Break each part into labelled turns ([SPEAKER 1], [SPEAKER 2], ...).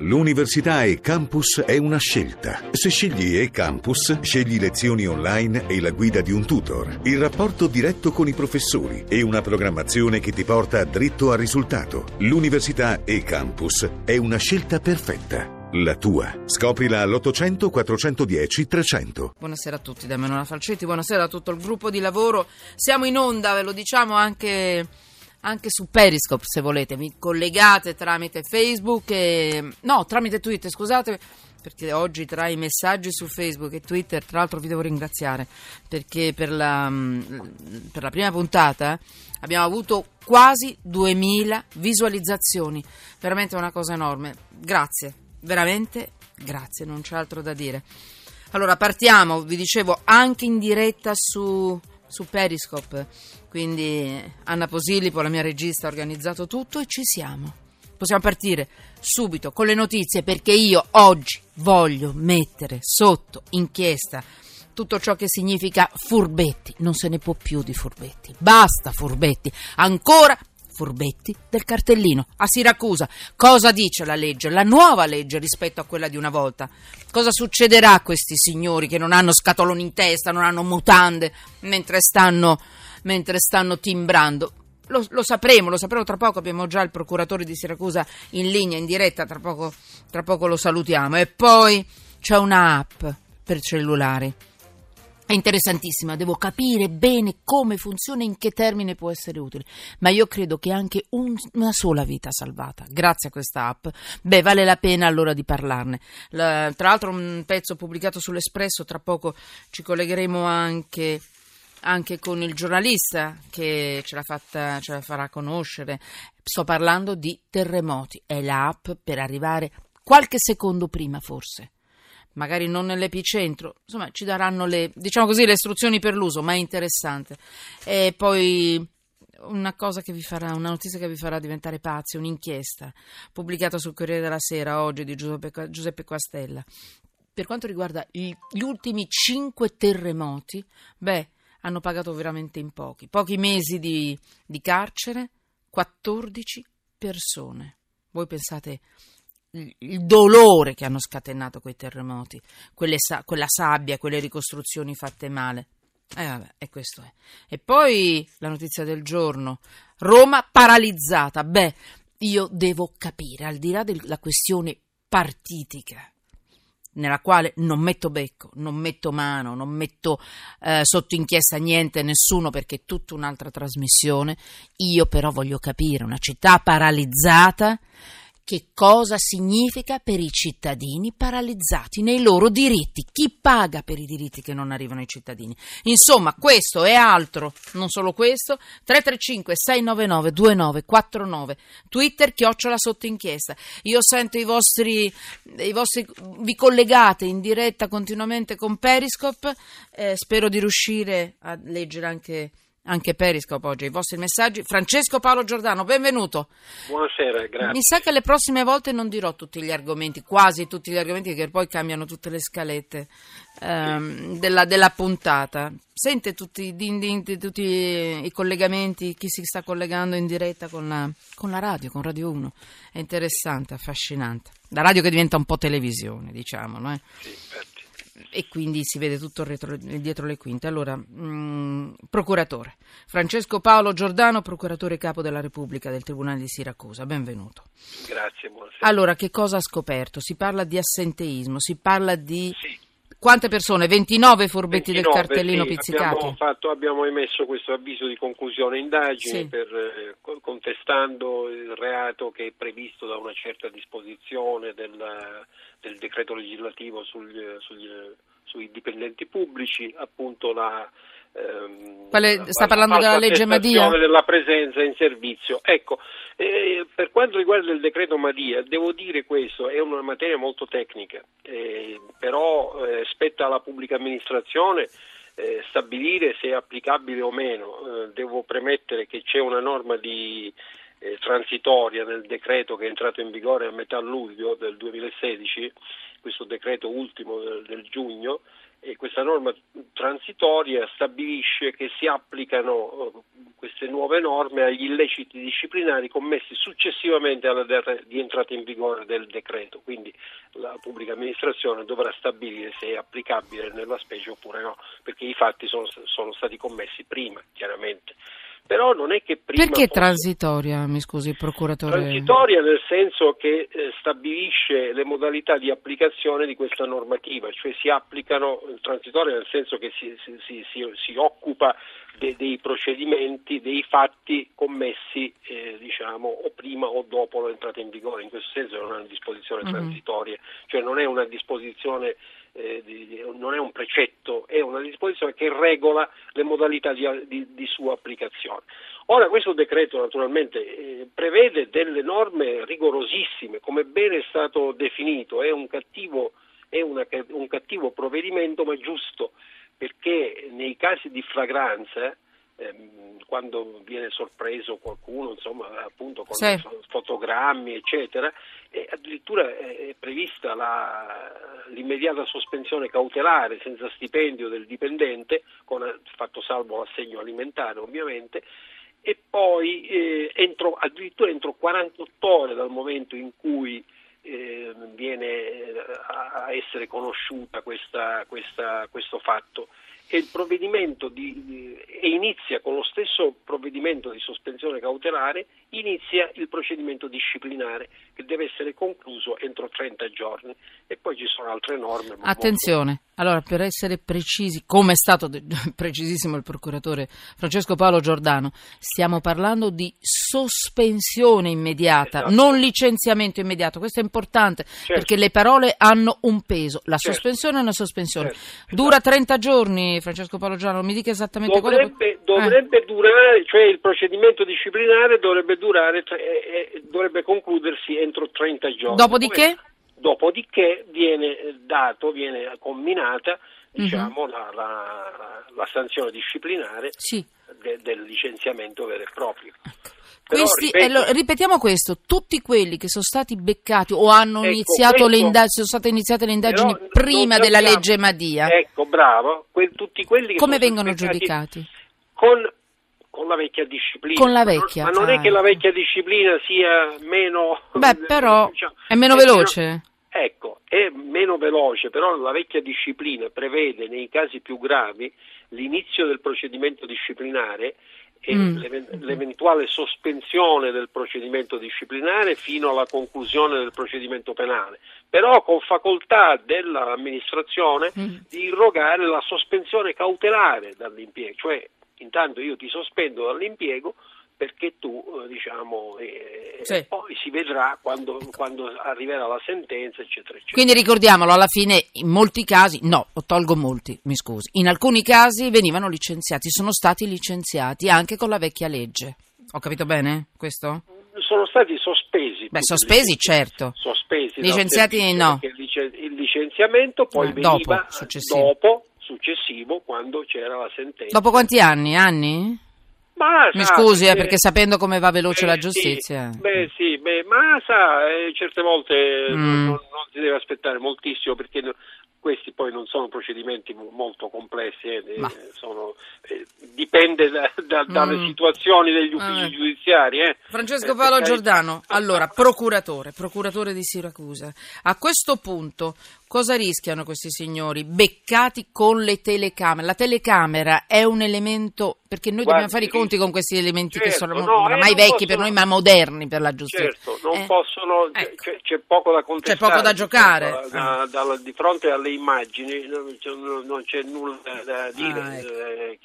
[SPEAKER 1] L'università e campus è una scelta. Se scegli e campus, scegli lezioni online e la guida di un tutor, il rapporto diretto con i professori e una programmazione che ti porta dritto al risultato. L'università e campus è una scelta perfetta. La tua. Scoprila all'800 410 300.
[SPEAKER 2] Buonasera a tutti da Manuela Falcetti, buonasera a tutto il gruppo di lavoro. Siamo in onda, ve lo diciamo anche anche su Periscope se volete, vi collegate tramite Facebook e... no, tramite Twitter, scusate perché oggi tra i messaggi su Facebook e Twitter, tra l'altro vi devo ringraziare perché per la, mm, per la prima puntata abbiamo avuto quasi 2000 visualizzazioni, veramente una cosa enorme. Grazie, veramente grazie, non c'è altro da dire. Allora partiamo, vi dicevo, anche in diretta su su Periscope. Quindi Anna Posilipo, la mia regista, ha organizzato tutto e ci siamo. Possiamo partire subito con le notizie perché io oggi voglio mettere sotto inchiesta tutto ciò che significa furbetti. Non se ne può più di furbetti. Basta furbetti. Ancora furbetti del cartellino. A Siracusa, cosa dice la legge, la nuova legge rispetto a quella di una volta? Cosa succederà a questi signori che non hanno scatoloni in testa, non hanno mutande mentre stanno, mentre stanno timbrando? Lo, lo, sapremo, lo sapremo tra poco. Abbiamo già il procuratore di Siracusa in linea, in diretta. Tra poco, tra poco lo salutiamo. E poi c'è un'app per cellulari è interessantissima, devo capire bene come funziona e in che termine può essere utile, ma io credo che anche un, una sola vita salvata, grazie a questa app, beh, vale la pena allora di parlarne. La, tra l'altro un pezzo pubblicato sull'Espresso, tra poco ci collegheremo anche anche con il giornalista che ce la, fatta, ce la farà conoscere. Sto parlando di terremoti, è l'app per arrivare qualche secondo prima forse magari non nell'epicentro, insomma ci daranno le, diciamo così, le istruzioni per l'uso, ma è interessante. E poi una cosa che vi farà, una notizia che vi farà diventare pazzi, un'inchiesta pubblicata sul Corriere della Sera oggi di Giuseppe, Giuseppe Quastella. Per quanto riguarda gli, ultimi cinque terremoti, beh, hanno pagato veramente in pochi. Pochi mesi di, di carcere, 14 persone. Voi pensate il dolore che hanno scatenato quei terremoti, sa- quella sabbia, quelle ricostruzioni fatte male. E eh, vabbè, e questo è. E poi la notizia del giorno: Roma paralizzata. Beh, io devo capire, al di là della questione partitica, nella quale non metto becco, non metto mano, non metto eh, sotto inchiesta niente, nessuno, perché è tutta un'altra trasmissione. Io però voglio capire una città paralizzata che cosa significa per i cittadini paralizzati nei loro diritti. Chi paga per i diritti che non arrivano ai cittadini? Insomma, questo e altro, non solo questo, 335 699 2949, Twitter chiocciola sotto inchiesta. Io sento i vostri, i vostri vi collegate in diretta continuamente con Periscope, eh, spero di riuscire a leggere anche anche Periscope oggi, i vostri messaggi. Francesco Paolo Giordano, benvenuto.
[SPEAKER 3] Buonasera, grazie.
[SPEAKER 2] Mi sa che le prossime volte non dirò tutti gli argomenti, quasi tutti gli argomenti, che poi cambiano tutte le scalette ehm, della, della, puntata. Sente tutti, din, din, tutti, i collegamenti, chi si sta collegando in diretta con la, con la radio, con Radio 1. È interessante, affascinante. La radio che diventa un po' televisione, diciamo, no? Eh?
[SPEAKER 3] Sì, certo
[SPEAKER 2] e quindi si vede tutto retro, dietro le quinte. Allora, mh, mm, procuratore Francesco Paolo Giordano, procuratore capo della Repubblica del Tribunale di Siracusa, benvenuto.
[SPEAKER 3] Grazie, buonasera.
[SPEAKER 2] Allora, che cosa ha scoperto? Si parla di assenteismo, si parla di...
[SPEAKER 3] Sì.
[SPEAKER 2] Quante persone? 29 furbetti 29, del cartellino
[SPEAKER 3] sì,
[SPEAKER 2] pizzicati?
[SPEAKER 3] Abbiamo, fatto, abbiamo, emesso questo avviso di conclusione indagine
[SPEAKER 2] sì.
[SPEAKER 3] per, eh, contestando il reato che è previsto da una certa disposizione del, del decreto legislativo sugli, sugli, sui dipendenti pubblici, appunto la
[SPEAKER 2] ehm, Quale, sta parlando della legge Madia?
[SPEAKER 3] della presenza in servizio. Ecco, eh, per quanto riguarda il decreto Madia, devo dire questo, è una materia molto tecnica, eh, però eh, spetta alla pubblica amministrazione eh, stabilire se è applicabile o meno. Eh, devo premettere che c'è una norma di transitoria nel decreto che è entrato in vigore a metà luglio del 2016, questo decreto ultimo del, del giugno, e questa norma transitoria stabilisce che si applicano eh, queste nuove norme agli illeciti disciplinari commessi successivamente alla data di entrata in vigore del decreto, quindi la pubblica amministrazione dovrà stabilire se è applicabile nella specie oppure no, perché i fatti sono, sono stati commessi prima, chiaramente. Però non è che prima
[SPEAKER 2] Perché transitoria, mi scusi, procuratore?
[SPEAKER 3] Transitoria nel senso che eh, stabilisce le modalità di applicazione di questa normativa, cioè si applicano, transitoria nel senso che si, si, si, si occupa de, dei procedimenti, dei fatti commessi eh, diciamo o prima o dopo l'entrata in vigore, in questo senso non è una disposizione mm-hmm. transitoria, cioè non è una disposizione eh, di, non è un precetto, è una disposizione che regola le modalità di, di, di sua applicazione. Ora questo decreto naturalmente eh, prevede delle norme rigorosissime, come bene è stato definito, è un cattivo, è una, un cattivo provvedimento ma giusto, perché nei casi di flagranza ehm, quando viene sorpreso qualcuno, insomma, appunto con sì. fotogrammi, eccetera, e addirittura è prevista la, l'immediata sospensione cautelare senza stipendio del dipendente, con, fatto salvo l'assegno alimentare ovviamente, e poi eh, entro, addirittura entro 48 ore dal momento in cui eh, viene a essere conosciuta questa, questa, questo fatto e il provvedimento di, e inizia con lo stesso provvedimento di sospensione cautelare, inizia il procedimento disciplinare che deve essere concluso entro 30 giorni e poi ci sono altre norme.
[SPEAKER 2] Attenzione, allora per essere precisi, come è stato precisissimo il procuratore Francesco Paolo Giordano, stiamo parlando di sospensione immediata, esatto. non licenziamento immediato, questo è importante certo. perché le parole hanno un peso, la certo. sospensione è una sospensione, certo. dura 30 giorni Francesco Paolo Giano, mi dica esattamente
[SPEAKER 3] dovrebbe, quello... dovrebbe eh. durare, cioè il procedimento disciplinare dovrebbe durare, eh, dovrebbe concludersi entro 30 giorni.
[SPEAKER 2] Dopodiché?
[SPEAKER 3] Dopodiché viene dato, viene comminata diciamo, uh-huh. la, la, la, sanzione disciplinare sì. de, del licenziamento vero e proprio.
[SPEAKER 2] Ecco. Questi, ripeto, eh, ripetiamo questo, tutti quelli che sono stati beccati o hanno ecco, iniziato questo, le indagini, sono state iniziate le indagini prima della legge Madia.
[SPEAKER 3] Ecco, bravo, que, tutti quelli che
[SPEAKER 2] Come vengono giudicati?
[SPEAKER 3] Con, con, la vecchia disciplina.
[SPEAKER 2] Con la vecchia.
[SPEAKER 3] Ma non, ma non è che la vecchia disciplina sia meno...
[SPEAKER 2] Beh, però diciamo, è meno è veloce. Meno,
[SPEAKER 3] ecco, è meno veloce, però la vecchia disciplina prevede nei casi più gravi l'inizio del procedimento disciplinare e mm. l'eventuale sospensione del procedimento disciplinare fino alla conclusione del procedimento penale, però con facoltà dell'amministrazione mm. di irrogare la sospensione cautelare dall'impiego, cioè intanto io ti sospendo dall'impiego perché tu eh, diciamo eh, sì. poi si vedrà quando, quando, arriverà la sentenza eccetera eccetera
[SPEAKER 2] quindi ricordiamolo alla fine in molti casi no tolgo molti mi scusi in alcuni casi venivano licenziati sono stati licenziati anche con la vecchia legge ho capito bene questo?
[SPEAKER 3] sono stati sospesi
[SPEAKER 2] beh sospesi certo
[SPEAKER 3] sospesi
[SPEAKER 2] licenziati no
[SPEAKER 3] il licenziamento poi eh, veniva dopo successivo. dopo successivo quando c'era la sentenza
[SPEAKER 2] dopo quanti anni? anni? Ma, Mi sa, scusi, eh, perché sapendo come va veloce beh, la giustizia.
[SPEAKER 3] Sì, beh, sì, beh, ma sa, eh, certe volte mm. non, non, si deve aspettare moltissimo perché questi poi non sono procedimenti molto complessi, eh, sono, eh, dipende da, da, dalle mm. situazioni degli uffici giudiziari. Eh.
[SPEAKER 2] Francesco Paolo Giordano, allora, procuratore, procuratore di Siracusa. A questo punto cosa rischiano questi signori? Beccati con le telecamere. La telecamera è un elemento, perché noi Guardi, dobbiamo fare i conti con questi elementi certo, che sono no, oramai vecchi possono, per noi ma moderni per la giustizia.
[SPEAKER 3] Certo, non possono, ecco. c'è, c'è, poco da contestare.
[SPEAKER 2] C'è poco da giocare.
[SPEAKER 3] Da, da, da, di fronte alle immagini non c'è, nulla da dire, ah, ecco. eh,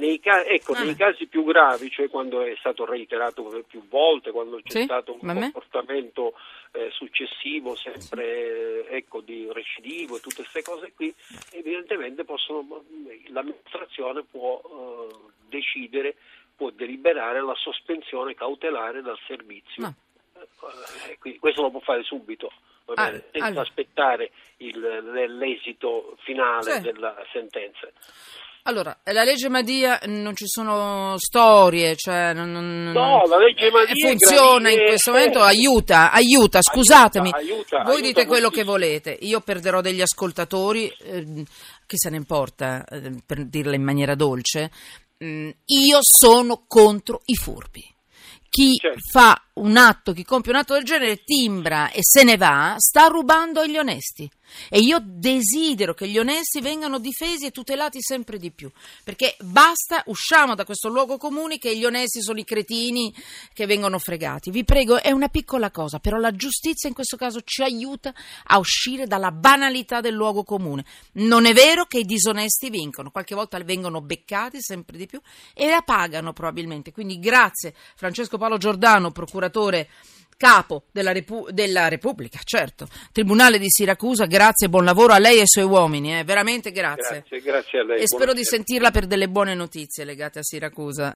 [SPEAKER 3] nei, ecco, ah. nei, casi più gravi, cioè quando è stato reiterato più volte, quando c'è sì? stato un comportamento eh, successivo, sempre ecco, di recidivo e tutte queste cose qui, evidentemente possono, l'amministrazione può eh, decidere, può deliberare la sospensione cautelare dal servizio. No. Eh, questo lo può fare subito ah, senza allora. aspettare il, l'esito finale sì. della sentenza.
[SPEAKER 2] Allora, la legge Madia non ci sono storie, cioè non, non-
[SPEAKER 3] No, la legge Madia è
[SPEAKER 2] funziona in questo
[SPEAKER 3] eh,
[SPEAKER 2] momento, aiuta, aiuta, scusatemi.
[SPEAKER 3] aiuta,
[SPEAKER 2] Voi
[SPEAKER 3] aiuta
[SPEAKER 2] dite quello che volete, io perderò degli ascoltatori, ehm, chi se ne importa, eh, per dirla in maniera dolce. Mm, io sono contro i furbi. Chi
[SPEAKER 3] Certo.
[SPEAKER 2] fa un atto, chi compie un atto del genere, timbra e se ne va, sta rubando agli onesti. E io desidero che gli onesti vengano difesi e tutelati sempre di più. Perché basta, usciamo da questo luogo comune che gli onesti sono i cretini che vengono fregati. Vi prego, è una piccola cosa, però la giustizia in questo caso ci aiuta a uscire dalla banalità del luogo comune. Non è vero che i disonesti vincono, qualche volta vengono beccati sempre di più e la pagano probabilmente. Quindi grazie Francesco Paolo Giordano, procuratore capo della, Repu- della Repubblica, certo, Tribunale di Siracusa, grazie, buon lavoro a lei e ai suoi uomini, eh, veramente grazie.
[SPEAKER 3] Grazie, grazie a lei.
[SPEAKER 2] E spero di sentirla per delle buone notizie legate a Siracusa.